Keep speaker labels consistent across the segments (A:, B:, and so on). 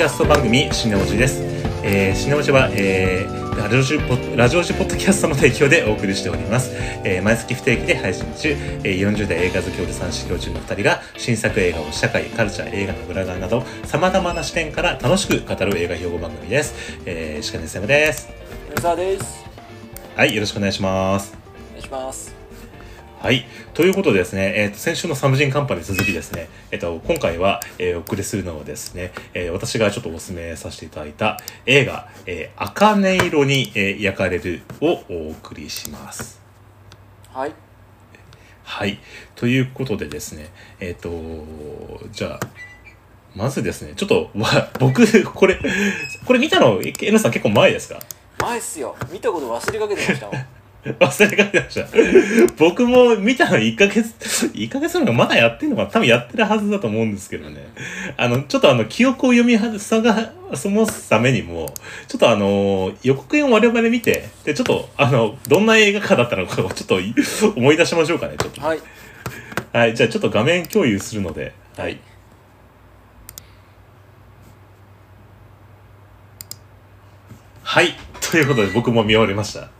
A: キャスト番組シネオジです、えー、シネオジは、えーラジオジポッラジオジポッドキャストの提供でお送りしております、えー毎月不定期で配信中、えー40代映画好きおじさん修行中の2人が新作映画を社会カルチャー映画の裏側などさまざまな視点から楽しく語る映画評語番組です、えー、石金セムです。
B: 米沢です。
A: はいよろしくお願いします。
B: お願いします
A: はい。ということでですね、えっ、と、先週のサムジンカンパに続きですね、えっ、と、今回は、えーお送りするのはですね、えー私がちょっとお勧めさせていただいた映画、えー、茜色に、えー焼かれるをお送りします。
B: はい
A: はい。ということでですね、えっ、と、じゃあ、まずですね、ちょっと、わ、僕、これ、これ見たの、え N さん結構前ですか？
B: 前っすよ見たこと忘れかけてました
A: 忘れかけてました。僕も見たの1ヶ月、1ヶ月のがまだやってんのかな多分やってるはずだと思うんですけどね。あの、ちょっとあの、記憶を読みはさが、そもすためにも、ちょっとあの、予告編を我々見て、で、ちょっとあの、どんな映画かだったのかをちょっとい思い出しましょうかね、ちょっと。
B: はい
A: はい、じゃあちょっと画面共有するので、はい。はい。ということで僕も見終わりました。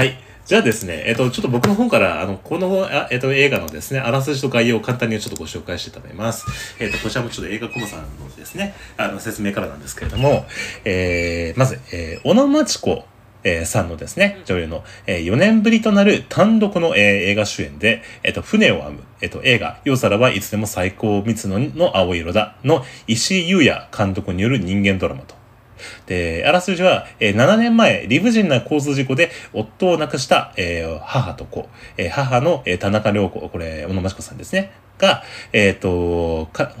A: はい。じゃあですね、えっ、と、ちょっと僕の方から、あの、この、あえっ、と、映画のですね、あらすじと概要を簡単にちょっとご紹介していただきます。えっ、と、こちらもちょっと映画コムさんのですね、あの、説明からなんですけれども、えー、まず、えー、小野町子、えーさんのですね、女優の、えー4年ぶりとなる単独の、えー映画主演で、えっ、と、船を編む、えっ、と、映画、夜空はいつでも最高密度の青色だの石井優也監督による人間ドラマと。で、あらすじは、えー7年前、理不尽な交通事故で夫を亡くした、えー母と子、えー母の、えー田中良子、これ、小野真子さんですね、が、えっ、と、か、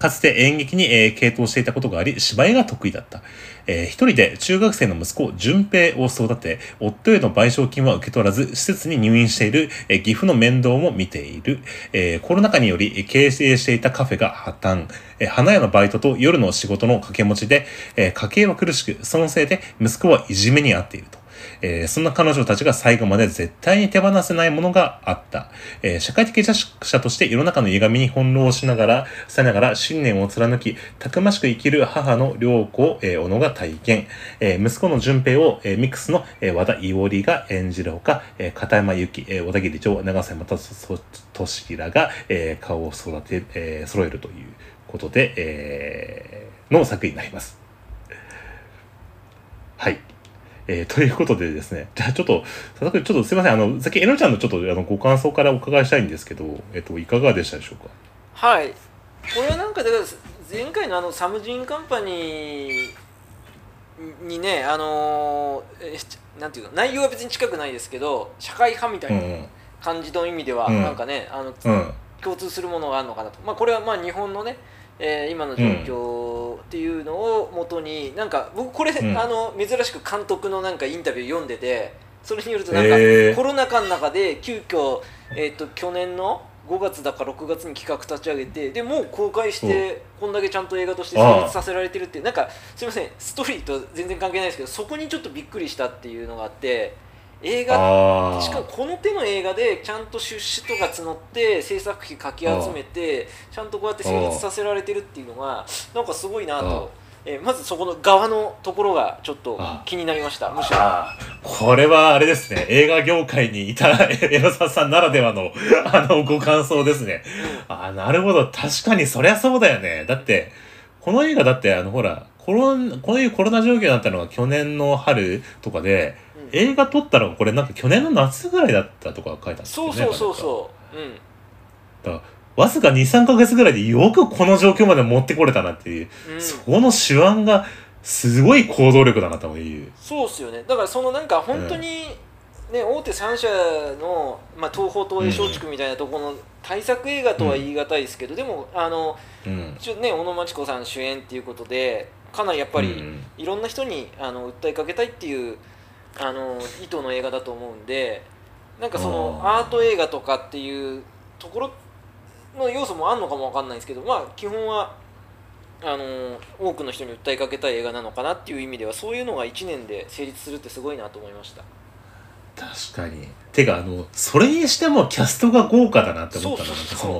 A: かつて演劇に、えー傾倒していたことがあり、芝居が得意だった。えー一人で中学生の息子、淳平を育て、夫への賠償金は受け取らず、施設に入院している、えー岐阜の面倒も見ている。えーコロナ禍によりえー経営していたカフェが破綻。えー花屋のバイトと夜の仕事の掛け持ちで、えー家計は苦しく、そのせいで息子はいじめに遭っていると。えーそんな彼女たちが最後まで絶対に手放せないものがあった。えー社会的弱者として世の中の歪みに翻弄しながら、さながら信念を貫き、たくましく生きる母の良子を、えー小野が体験。えー息子の淳平を、えーミックスの、えー和田伊織が演じるほか、えー片山由紀、えー小田切長、長瀬又俊らが、えー顔を育て、えー揃えるということで、えーの作品になります。はい。えー ということでですね、じゃあちょっと、佐々木ちょっとすいません、あの、さっきえのちゃんのちょっとあのご感想からお伺いしたいんですけど、えっと、いかがでしたでしょうか？
B: はい。これはなんかだから前回のあのサムジンカンパニーにねあのーえーなんていうか内容は別に近くないですけど社会派みたいな感じの意味では、
A: うん。
B: なんかねあの、
A: うん。うん。
B: 共通するものがあるのかなと、まあ、これはまあ日本のね、えー今の状況っていうのをもとに、なんか僕これ、
A: うん。
B: あの珍しく監督のなんかインタビュー読んでてそれによるとなんか、
A: へー。
B: コロナ禍の中で急遽、えー、と去年の5月だか6月に企画立ち上げてでもう公開してこんだけちゃんと映画として成立させられてるってなんかすいませんストーリーと全然関係ないですけどそこにちょっとびっくりしたっていうのがあって映画
A: ああ。
B: しかもこの手の映画でちゃんと出資とか募って制作費かき集めてちゃんとこうやって成立させられてるっていうのがなんかすごいなと、えーまずそこの側のところがちょっと気になりました。むしろ。
A: これはあれですね、映画業界にいた江野沢さんならではの、あの、ご感想ですね。あーなるほど。確かにそりゃそうだよね。だって、この映画だって、あの、ほら、コロン、こういうコロナ状況になったのが去年の春とかで、
B: うん
A: 映画撮ったのがこれなんか去年の夏ぐらいだったとか書いてあったね。
B: そうそうそう
A: う。
B: そう、うん、
A: だからわずか2、3ヶ月ぐらいでよくこの状況まで持ってこれたなっていう、
B: うん
A: そこの手腕がすごい行動力だなという。
B: そうっすよねだからそのなんか本当に、ね、大手3社の、まあ、東宝東映松竹みたいなところの対策映画とは言い難いですけど、でもあの
A: うん。
B: ね小野真知子さん主演っていうことでかなりやっぱり、
A: うん
B: いろんな人にあの訴えかけたいっていうあの意図の映画だと思うんでなんかそのアート映画とかっていうところの要素もあるのかもわかんないですけどまあ基本はあの多くの人に訴えかけたい映画なのかなっていう意味ではそういうのが1年で成立するってすごいなと思いました。
A: 確確かにてかあのそれにしてもキャストが豪華だなって思ったの。
B: そうそうそう。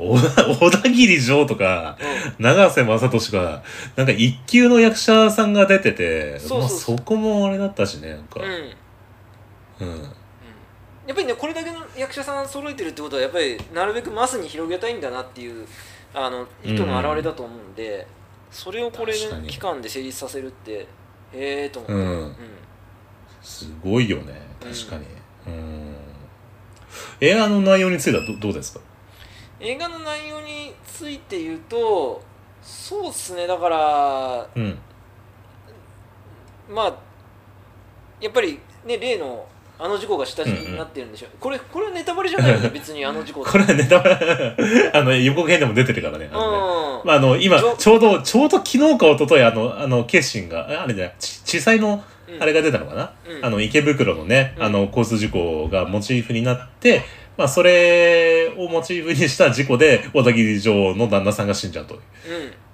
A: なんかその小田切城とか
B: う
A: 永瀬正敏がなんか一級の役者さんが出てて
B: そ
A: こもあれだったしねなんか。
B: ん、うん。
A: うん、
B: やっぱりねこれだけの役者さん揃えてるってことはやっぱりなるべくマスに広げたいんだなっていうあの意図の表れだと思うんで、それをこれ期間で成立させるってへえと思って、
A: うん。すごいよね。確かに。うん映画の内容についてはどどうですか？
B: 映画の内容について言うとそうっすね。だから
A: うん。
B: まあやっぱりね例のあの事故が下敷きになってるんでしょう、これこれはネタバレじゃないよね。別にあの事故
A: これはネタバレ。あの予告編でも出てるからね。あのね。
B: うん
A: まあ、あの今
B: ちょ
A: うどちょうど昨日か一昨日あのあの決心がああれじゃないち地裁の
B: うん
A: あれが出たのかな、
B: うん。
A: あの池袋のね、
B: うん。
A: あの交通事故がモチーフになって、まあ、それをモチーフにした事故で小田切城の旦那さんが死んじゃうと
B: う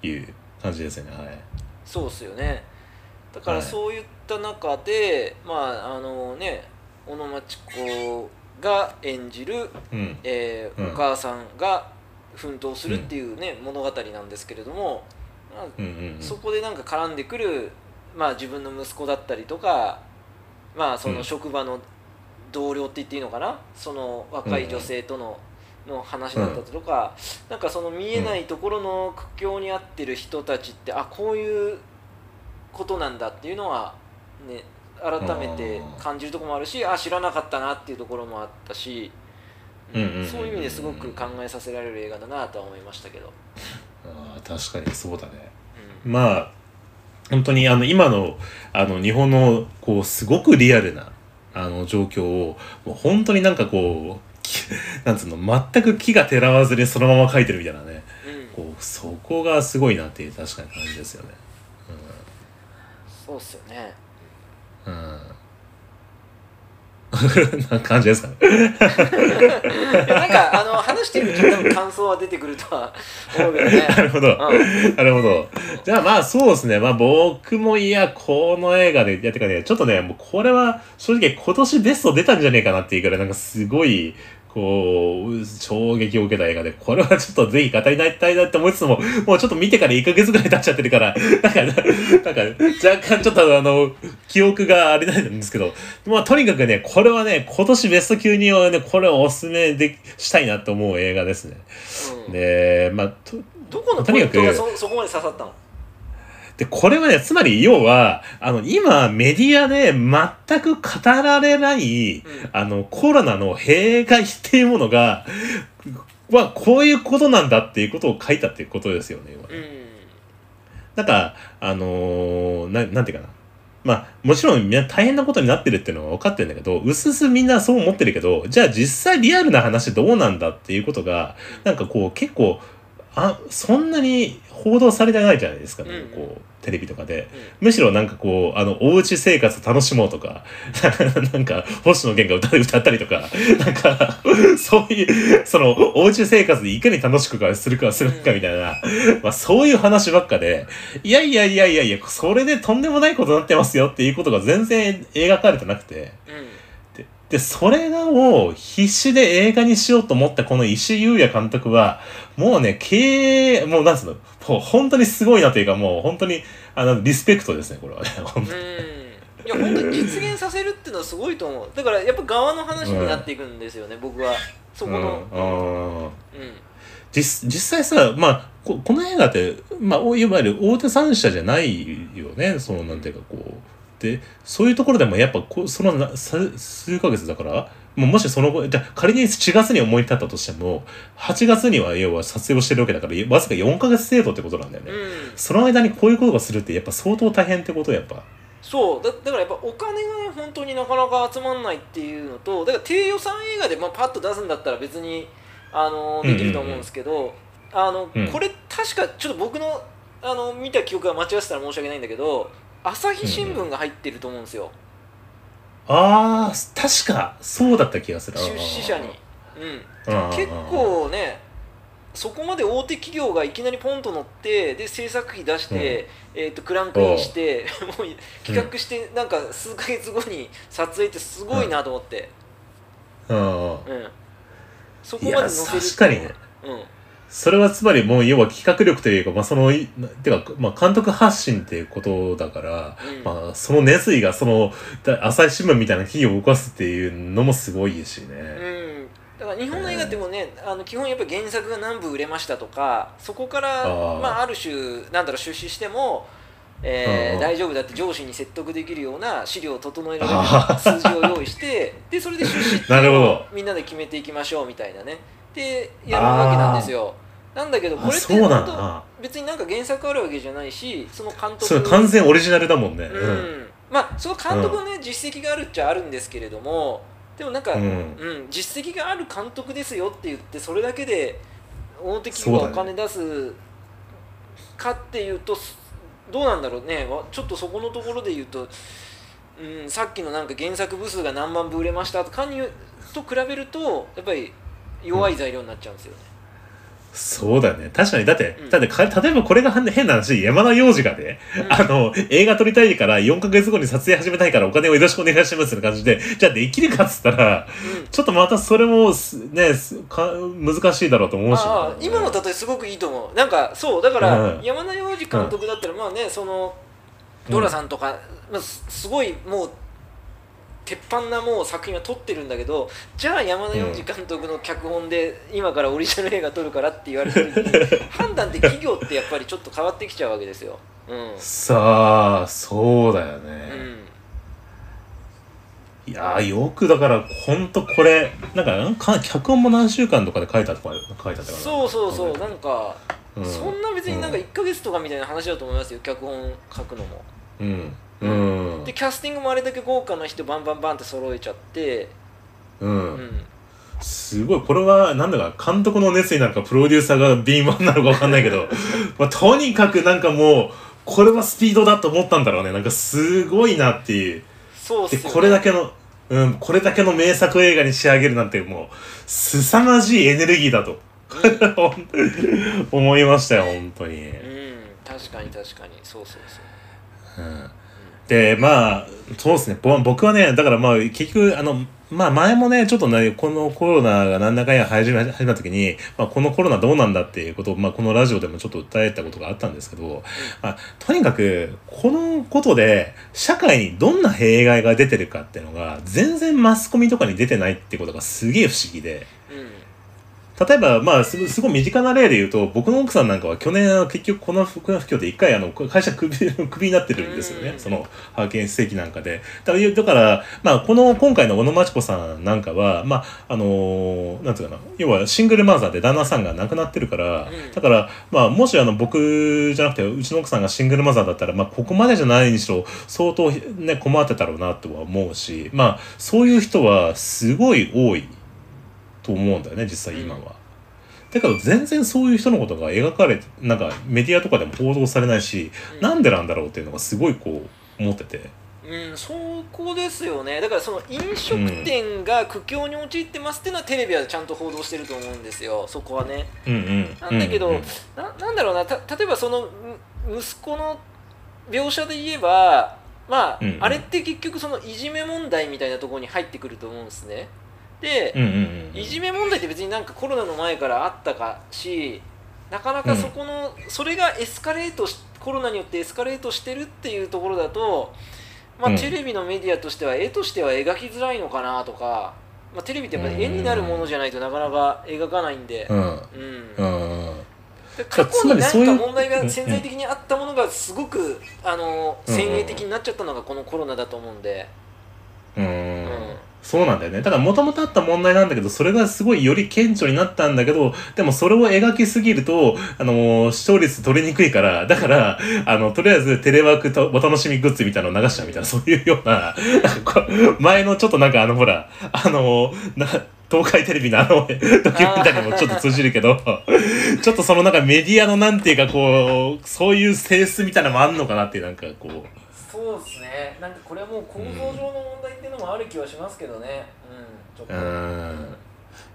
B: ん。
A: いう感じですよね。はい。
B: そうっすよね。だから
A: はい。
B: そういった中で、まああのね小野町子が演じる、
A: うん。
B: えー
A: うん。
B: お母さんが奮闘するっていうね、物語なんですけれども、まあ
A: うんうんうん
B: そこでなんか絡んでくる、まあ、自分の息子だったりとか、まあ、その
A: うん。
B: 職場の同僚って言っていいのかな？その若い女性との,、の話だったりとか、なんかその見えないところの苦境に遭ってる人たちって、あこういうことなんだっていうのは、ね、改めて感じるところもあるしあ知らなかったなっていうところもあったし、
A: うん。うんうんうん
B: そういう意味ですごく考えさせられる映画だなとは思いましたけど。
A: あー確かにそうだね。
B: うん。
A: まあ本当にあの今のあの日本のこうすごくリアルなあの状況をもう本当になんかこうき なんつうの全く木がてらわずにそのまま描いてるみたいなね
B: うん
A: こうそこがすごいなっていう確かに感じですよね。
B: そうっすよね。
A: うん。うんな感じですかね。
B: なんかあの話してるうちに多分感想は出てくるとは思うけどね。
A: なるほど。
B: うん
A: なるほど。じゃあまあそうですね。まあ僕もいや、この映画で、いやてかね、ちょっとね、もうこれは正直今年ベスト出たんじゃねえかなっていうからい、なんかすごい、こう、衝撃を受けた映画で、これはちょっとぜひ語りたいなって思いつつも、もうちょっと見てから1ヶ月ぐらい経っちゃってるから、なんか、なんか、若干ちょっとあの、記憶があれなんですけど、まあとにかくね、これはね、今年ベスト級にはね、これをおすすめでしたいなと思う映画ですね。
B: うん
A: で、まあ、と
B: どこのポイントがそそこまで刺さったの？
A: で、これはね、つまり要は、あの、今、メディアで全く語られない、
B: うん。
A: あの、コロナの弊害っていうものが、は、こういうことなんだっていうことを書いたっていうことですよね、要は
B: うん。
A: なんか、あのーな、なんていうかな。まあ、もちろんみんな大変なことになってるっていうのは分かってるんだけど、うすすみんなそう思ってるけど、じゃあ実際リアルな話どうなんだっていうことが、なんかこう結構、あ、そんなに報道されてないじゃないですか、ね
B: うん
A: こう、テレビとかで。
B: う
A: むしろなんかこう、あの、おうち生活楽しもうとか、なんか、星野源が歌歌ったりとか、なんか、そういう、その、おうち生活でいかに楽しくかするかするかみたいな、まあそういう話ばっかで、いやいやいやいやいや、それでとんでもないことになってますよっていうことが全然描かれてなくて、
B: んうん
A: で、でそれを必死で映画にしようと思ったこの石井優也監督は、もうね、経営、もうなんつうの、もう本当にすごいなというか、もう本当に、あの、リスペクトですね、これはね。本当に
B: うんいや本当に実現させるっていうのはすごいと思うだからやっぱ側の話になっていくんですよね、僕はそこの
A: うん
B: うん
A: 実実際さ、まあ、ここの映画って、まあ、おいわゆる大手三社じゃないよね。その、なんていうか、こう。で、そういうところでもやっぱこう、その数ヶ月だから、もうもしその後、じゃあ仮に4月に思い立ったとしても、8月には要は撮影をしてるわけだから、わずか4ヶ月程度ってことなんだよね。
B: うん
A: その間にこういうことがするって、やっぱ相当大変ってことやっぱ。
B: そうだだからやっぱお金がね本当になかなか集まんないっていうのとだから低予算映画で、まあ、パッと出すんだったら別にあのできると思うんですけど、あの
A: うん
B: これ確かちょっと僕のあの見た記憶が間違ってたら申し訳ないんだけど朝日新聞が入ってると思うんですよ、
A: ああ、確か、そうだった気がする。
B: 出資者に、うん、
A: うん。
B: 結構ねそこまで大手企業がいきなりポンと乗ってで制作費出して、えー、とクランクインして もう企画してなんか数ヶ月後に撮影ってすごいなと思って、
A: うん。
B: うん。そこまで乗せる
A: 確かにね。
B: うん
A: それはつまりもう要は企画力というか、まあ、そのてか、まあ、監督発信っていうことだから、
B: うん。
A: まあ、その熱意がそのだ朝日新聞みたいな企業を動かすっていうのもすごいしね、
B: うん、だから日本の映画ってもうね、あの基本やっぱ原作が何部売れましたとかそこから
A: あー。
B: まあ、ある種なんだろう出資しても、えー
A: うん
B: 大丈夫だって上司に説得できるような資料を整えられる
A: あ
B: 数字を用意してでそれで出資って みんなで決めていきましょうみたいなねでやるわけなんですよ。なんだけどこれって別になんか原作あるわけじゃないしその監督
A: それ完全オリジナルだもんね。
B: うん。まあその監督のね、実績があるっちゃあるんですけれどもでもなんか、
A: う
B: うんん実績がある監督ですよって言ってそれだけで大手企業がお金出すかっていうとすどうなんだろうね。わちょっとそこのところで言うと、うん、さっきのなんか原作部数が何万部売れましたとかにと比べるとやっぱり弱い材料になっちゃうんですよね。
A: そうだよね。確かに。だって、
B: うん。
A: だってか例えばこれが変な話山田洋次がね、
B: うん。
A: あの映画撮りたいから4ヶ月後に撮影始めたいからお金をよろしくお願いしますって感じでじゃあできるかっつったら
B: うん。
A: ちょっとまたそれもすねすか難しいだろうと思うし、
B: ああ今の例えすごくいいと思う。なんかそうだから、
A: うん。
B: 山田洋次監督だったらまあねそのドラさんとか、まあ、すすごいもう鉄板なもう作品は撮ってるんだけどじゃあ山田洋次監督の脚本で今からオリジナル映画撮るからって言われた時に 判断って企業ってやっぱりちょっと変わってきちゃうわけですよ。うん。
A: さあそうだよ
B: う
A: ね、
B: ん。
A: いやーよくだからほんとこれなんか脚本も何週間とかで書いたとか書いたと
B: そうそうそうなんか、
A: うん。
B: そんな別になんか1ヶ月とかみたいな話だと思いますよ脚本書くのも。
A: うんうん。
B: でキャスティングもあれだけ豪華な人バンバンバンって揃えちゃって、
A: うん、
B: うん、
A: すごい。これはなんだか監督の熱意なのかプロデューサーが敏腕なのかわかんないけど、まあ、とにかくなんかもうこれはスピードだと思ったんだろうね。なんかすごいなっていう。で
B: そうっすよ、ね、
A: これだけのうんこれだけの名作映画に仕上げるなんてもう凄まじいエネルギーだと。思いましたよ本当に、
B: うん、確かに確かに。そうそうそう。
A: うんでまあそうですね僕はねだからまあ結局あのまあ前もねちょっとねこのコロナが何らかや始め始めた時に、まあ、このコロナどうなんだっていうことを、まあ、このラジオでもちょっと訴えたことがあったんですけど、まあ、とにかくこのことで社会にどんな弊害が出てるかっていうのが全然マスコミとかに出てないってことがすげえ不思議で。
B: うん
A: 例えば、まあ、すすごい身近な例で言うと、僕の奥さんなんかは去年、結局この不況で一回、あの、会社クビ、クビになってるんですよね
B: う。ん
A: その、派遣正規なんかで。だから、だからまあ、この、今回の小野真知子さんなんかは、まあ、あのーなんつうかな、要はシングルマザーで旦那さんが亡くなってるから、
B: うん
A: だから、まあ、もしあの、僕じゃなくて、うちの奥さんがシングルマザーだったら、まあ、ここまでじゃないにしろ、相当ね、困ってたろうなとは思うし、まあ、そういう人はすごい多いと思うんだよね、実際今は。だけど全然そういう人のことが描かれてなんかメディアとかでも報道されないし、
B: うん。
A: なんでなんだろうっていうのがすごいこう思ってて。
B: うん、そこですよね。だからその飲食店が苦境に陥ってますっていうのはテレビはちゃんと報道してると思うんですよ。そこはね。
A: うんうん。
B: なんだけど、
A: うんうん
B: ななんだろうな。た例えばそのむ息子の描写で言えばまあ、
A: うんうん。
B: あれって結局そのいじめ問題みたいなところに入ってくると思うんですねで、
A: うんうんうん
B: いじめ問題って別になんかコロナの前からあったかしなかなかそこの、それがエスカレートしコロナによってエスカレートしてるっていうところだと、まあ
A: うん。
B: テレビのメディアとしては絵としては描きづらいのかなとか、まあ、テレビってやっぱり絵になるものじゃないとなかなか描かないんで、
A: うん。
B: うん。過去に何か問題が潜在的にあったものがすごくあの
A: うん。
B: 先鋭的になっちゃったのがこのコロナだと思うんで、
A: うん。
B: うん
A: そうなんだよね。だからもともとあった問題なんだけどそれがすごいより顕著になったんだけどでもそれを描きすぎるとあの視聴率取りにくいからだからあのとりあえずテレワークとお楽しみグッズみたいなの流しちゃうみたいなそういうような前のちょっとなんかあのほらあのな東海テレビのあのドキュメンタリーもちょっと通じるけどちょっとそのなんかメディアのなんていうかこうそういう性質みたいなのもあんのかなってなんかこう。
B: そうですね。なんかこれはもう構造上の問題っていうのもある気はしますけどね。うん。ちょっと、
A: うん。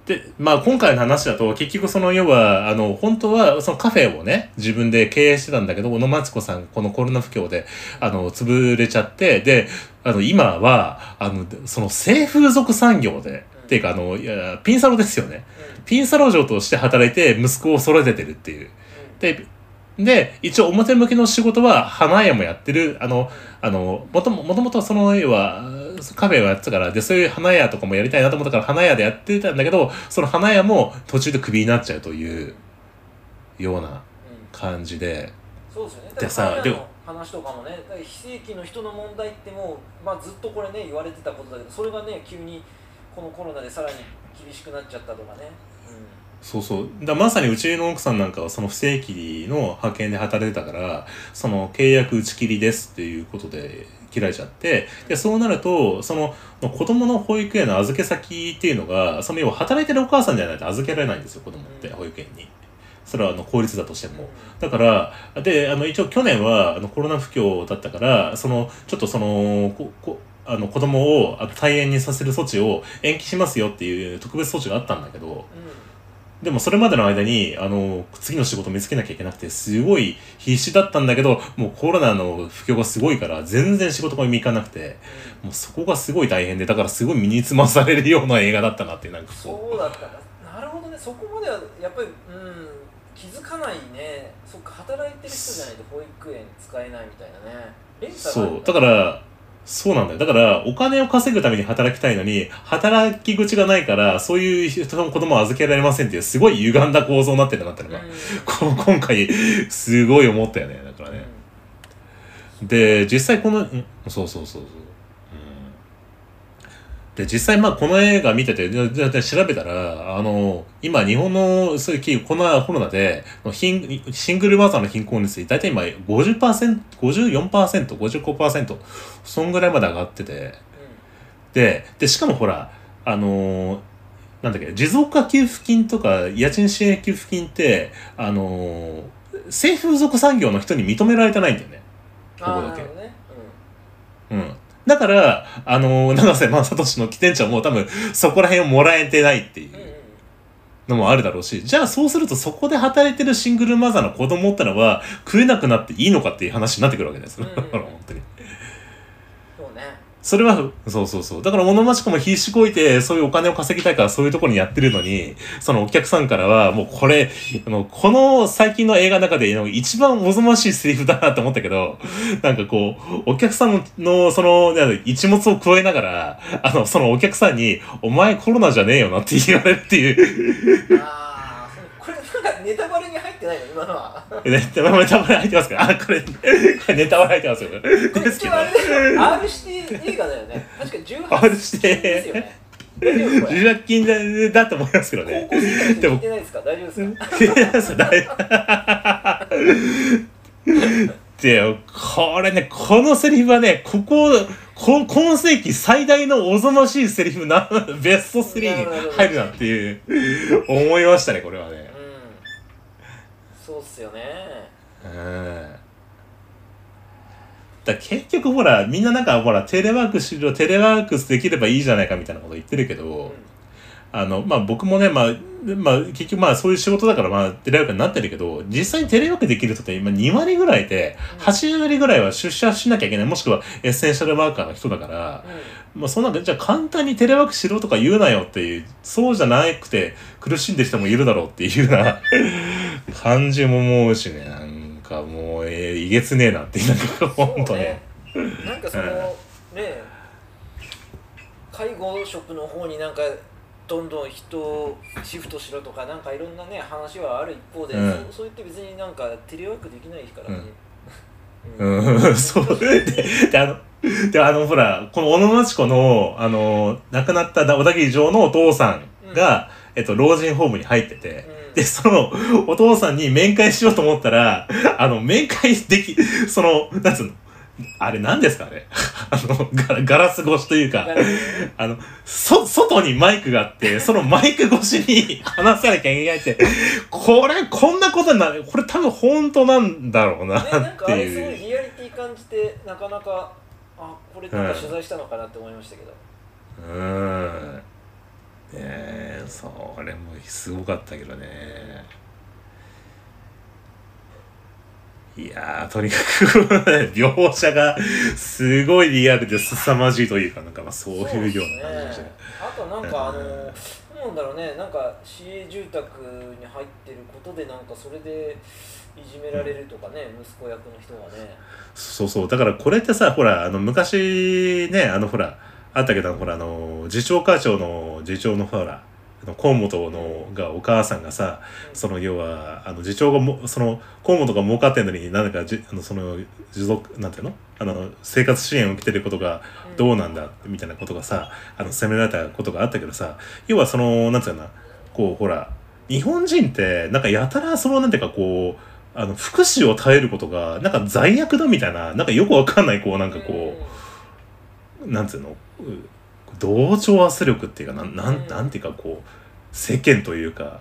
A: で、まあ今回の話だと結局その要は、あの、本当はそのカフェをね、自分で経営してたんだけど、小野松子さん、このコロナ不況で、あの、潰れちゃって、で、あの、今は、あの、その性風俗産業で、っていうかあの、いや、ピンサロですよね。ピンサロ嬢として働いて息子を育ててるっていう。で、で、一応表向きの仕事は花屋もやってる、あの、あの、もとも、もともとその、要は、カフェをやってたから、で、そういう花屋とかもやりたいなと思ったから花屋でやってたんだけど、その花屋も途中でクビになっちゃうというような感じで、
B: そうですよね。
A: でさでも
B: 話とかもね、非正規の人の問題ってもう、まあ、ずっとこれね言われてたことだけど、それがね急にこのコロナでさらに厳しくなっちゃったとかね。
A: そうそう。だまさにうちの奥さんなんかはその不正規の派遣で働いてたから、その契約打ち切りですっていうことで切られちゃって、で、そうなると、その子供の保育園の預け先っていうのが、その要は働いてるお母さんじゃないと預けられないんですよ、子供って、保育園に。それはあの公立だとしても。だから、で、あの、一応去年はあのコロナ不況だったから、その、ちょっとその、ここあの子供を退園にさせる措置を延期しますよっていう特別措置があったんだけど、
B: うん。うん
A: でもそれまでの間に、あの、次の仕事見つけなきゃいけなくて、すごい必死だったんだけど、もうコロナの不況がすごいから、全然仕事が見行かなくて、もうそこがすごい大変で、だからすごい身につまされるような映画だったなってなんかこ
B: そうだったんだ。なるほどね。そこまではやっぱりうん気づかないね。そっか働いてる人じゃないと保育園使えないみたいなね。
A: そう。だから、そうなんだよ。だから、お金を稼ぐために働きたいのに、働き口がないから、そういう人の子供を預けられませんっていう、すごい歪んだ構造になってるなってのが、こ今回、すごい思ったよね。だから
B: うん
A: ね。で実際このんそうそうそうそう、うん、で実際まあこの映画見てて調べたらあの今日本のそういうこのコロナで貧シングルマザーの貧困率大体今 50%54%55% そんぐらいまで上がってて。ででしかもほらあのなんだっけ持続化給付金とか家賃支援給付金ってあの性風俗産業の人に認められてないんだよね。ここだけ。
B: ーなるほどね。
A: うん。だから、あのー、永瀬正敏の起点者も多分そこら辺をもらえてないってい
B: う
A: のもあるだろうし、じゃあそうするとそこで働いてるシングルマザーの子供ってのは食えなくなっていいのかっていう話になってくるわけですよ。
B: うん
A: 本当に。
B: そ
A: れは、そうそうそう。だから物町子も必死こいて、そういうお金を稼ぎたいからそういうところにやってるのに、そのお客さんからは、もうこれ、あの、この最近の映画の中での一番おぞましいセリフだなと思ったけど、なんかこう、お客さんの、その、一物を加えながら、あの、そのお客さんに、お前コロナじゃねえよなって言われるっていう、
B: ああ、これなんかネタバレってないの今のは。
A: ネタバレ入ってますか？ら、あ、これ、これネタバレ入ってますよ。ですけど
B: あれ R 指定映画だよね。確か18
A: R 指定
B: ですよね。大丈夫これ？
A: 受諾金だだと思いますけどね。
B: 高校生
A: でも
B: 聞いてないですか？大丈夫ですか？
A: で、これね、このセリフはね、ここ、こ今世紀最大のおぞましいセリフな、ベスト3に入るなっていう、思いましたね、これはね。
B: うん。そうっすよね。
A: うん。だ結局ほら、みんななんかほら、テレワークしろ、テレワークできればいいじゃないかみたいなこと言ってるけど、
B: うん
A: あの、まあ、僕もね、まあ、まあ、結局まあ、そういう仕事だから、まあ、テレワークになってるけど、実際にテレワークできる人って今2割ぐらいで、
B: うん
A: 8割ぐらいは出社しなきゃいけない、もしくはエッセンシャルワーカーの人だから、まあ、そんなんで、じゃあ簡単にテレワークしろとか言うなよっていう、そうじゃなくて苦しんでる人もいるだろうっていうような感じも思うしね、なんかもう、えー、いげつねえなってなんかほんとね。
B: ねなんかその、ね介護職の方になんかどんどん人をシフトしろとかなんかいろんなね話はある一方で、
A: うん。
B: そうそう言って別になんかテレワークできないから。ね、
A: うん、そう。で、で、あの、で、あの、ほら、この小野町子の、あの、亡くなった小田切城のお父さんが、えっと、老人ホームに入ってて、
B: うん
A: で、その、お父さんに面会しようと思ったら、あの、面会でき、その、なんつうの、あれ何ですかあれ？あのガ、ガラス越しというか、あの、そ、外にマイクがあって、そのマイク越しに話さなきゃいけないって、これ、こんなことになる、これ多分本当なんだろうな
B: ね、なん
A: って
B: かあれすごい
A: いう。
B: リアリティ感じてなかなかあこれなんか取材したのかなって思いましたけど、
A: うーん。それもすごかったけどね。いやーとにかく 描写がすごいリアルで凄まじいというかなんかまあそういうような感じで。
B: ね。あとなんかあのどうなんだろうねなんか市営住宅に入ってることでなんかそれでいじめられるとかね、息子役の人がね。
A: そうそう。だからこれってさほらあの昔ねあのほらあったけどほらあの次長課長の次長のほらあの河本のがお母さんがさその要はあの次長がもその河本が儲かってんのになんかじあのその持続なんていうの？あの生活支援を受けてることがどうなんだ？みたいなことがさあの責められたことがあったけどさ要はそのなんていうかな？こうほら日本人ってなんかやたらそのなんていうかこうあの福祉を耐えることがなんか罪悪だみたいななんかよくわかんないこうなんかこう、なんていうの？同調圧力っていうかなんなんなんていうかこう世間というか
B: うん。うん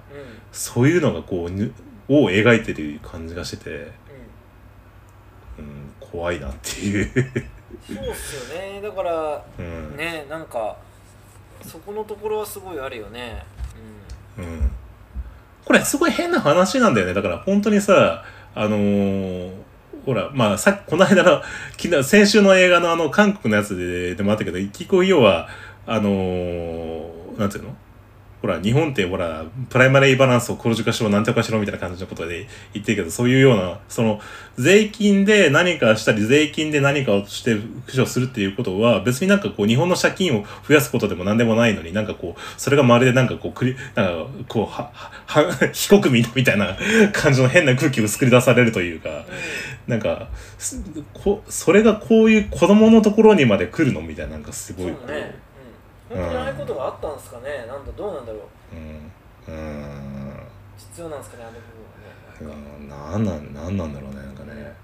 A: そういうのがこうぬを描いてる感じがしてて、
B: うん。
A: うん、怖いなっていう、
B: そうっすよね。だから
A: うん。
B: ねなんかそこのところはすごいあるよね。
A: うん、これすごい変な話なんだよね。だから本当にさあのーほらまあさっきこの間の昨日先週の映画のあの韓国のやつででもあったけど結局要はあのーなんていうのほら日本ってほらプライマリーバランスを黒字化しろなんとかしろみたいな感じのことで言ってるけどそういうようなその税金で何かしたり税金で何かをして駆除するっていうことは別になんかこう日本の借金を増やすことでも何でもないのになんかこうそれがまるでなんかこうクリなんかこうはは非国民みたいな感じの変な空気を作り出されるというかなんかこそれがこういう子供のところにまで来るのみたいななんかすごい。
B: ね、本当にああいうことがあったんですかね。なんだどうなんだろう。
A: うん。うん。
B: 必要なんですかねあの部分はね。
A: うん。なんなんなんなんだろうねなんかね。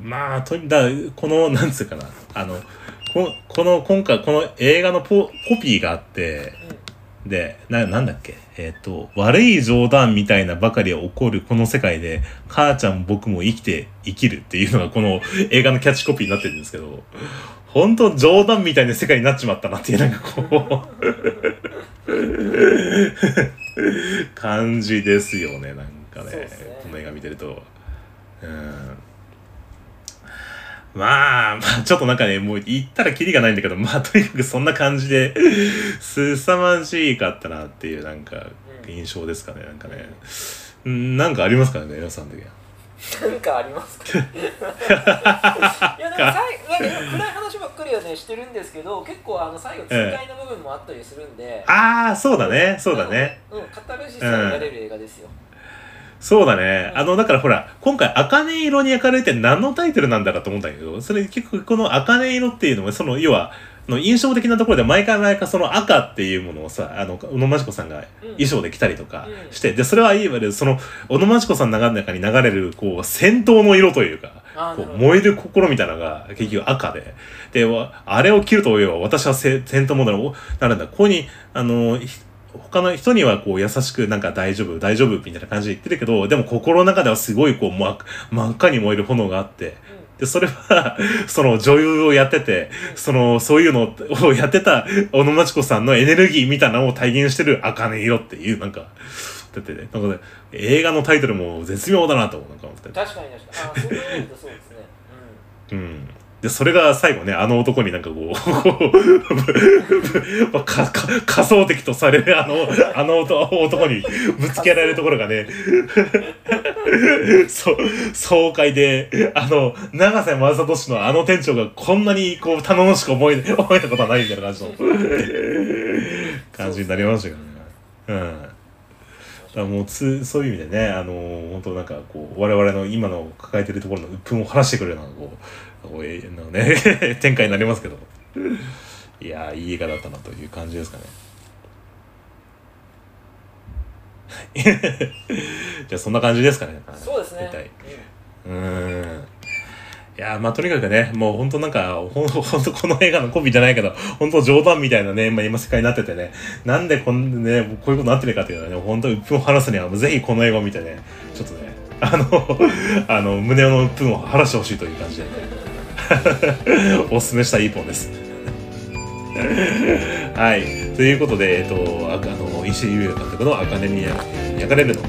A: まあとにだこのなんつうかな。あのここの今回この映画のポコピーがあってでななんだっけ？えっ、と悪い冗談みたいなばかり起こるこの世界で母ちゃん僕も生きて生きるっていうのがこの映画のキャッチコピーになってるんですけど本当冗談みたいな世界になっちまったなっていうなんかこう感じですよねなんかね。
B: ね。
A: この映画見てると。うんまあ、まあ、ちょっとなんかね、もう言ったらキリがないんだけど、まあ、とにかくそんな感じで、凄まじかったなっていう、なんか、印象ですかね、なんかね。うんなんかありますかね、皆さん的には。
B: なんかありますか いやなんか暗い話ばっかりはねしてるんですけど結構あの最後痛快な部分もあったりするんで、
A: ああ、そうだね、そうだね。
B: うん、うん、カタルシスを得られる映画ですよ、
A: そうだね。あの、だからほら、今回、茜色に焼かれて何のタイトルなんだかと思ったんだけど、それ結局この茜色っていうのは、その、要は、あの印象的なところで毎回毎回その赤っていうものをさ、あの、小野真知子さんが衣装で着たりとか
B: うん
A: して、で、それはいわゆるその、小野真知子さんの中に流れる、こう、戦闘の色というか、こう燃える心みたいなのが結局赤で。で、わあれを着ると要は私はせ戦闘モードの、なるんだ、ここに、あの、ひ他の人にはこう優しくなんか大丈夫、大丈夫みたいな感じで言ってるけど、でも心の中ではすごいこう真っ真っ赤に燃える炎があって、で、それは、その女優をやってて、その、そういうのをやってた小野真知子さんのエネルギーみたいなのを体現してる茜色っていう、なんか、だってね、なんかね、映画のタイトルも絶妙だなとなんか思って。
B: 確かに確かに。あそういう意味でそうですね、
A: うん。で、それが最後ね、あの男になんかこう、かか仮想敵とされる あの、あの男男にぶつけられるところがね、そう、爽快で、あの、長瀬正俊のあの店長がこんなにこう、頼もしく思え、思えたことはないみたいな感じの感じになりましたけどね。うん。だもうつそういう意味でね、あのー、本当なんかこう我々の今の抱えてるところの鬱憤を晴らしてくれるようなこうこうえーのね 展開になりますけどいやーいい映画だったなという感じですかね。じゃあそんな感じですかね。
B: うん、そうですね。
A: うーん。いやーまあとにかくね、もう本当なんか、ほん ほんとこの映画のコピーじゃないけど、本当冗談みたいなね、まあ、今世界になっててね、なんでこんね、こういうことになってるかっていうのはね、本当鬱憤を晴らすには、もうぜひこの映画を見てね、ちょっとね、あの、あの、胸の鬱憤を晴らしてほしいという感じでね、おすすめしたい一本です。はいということでえっとあの石井優也監督の「アカデミア」焼かれる、の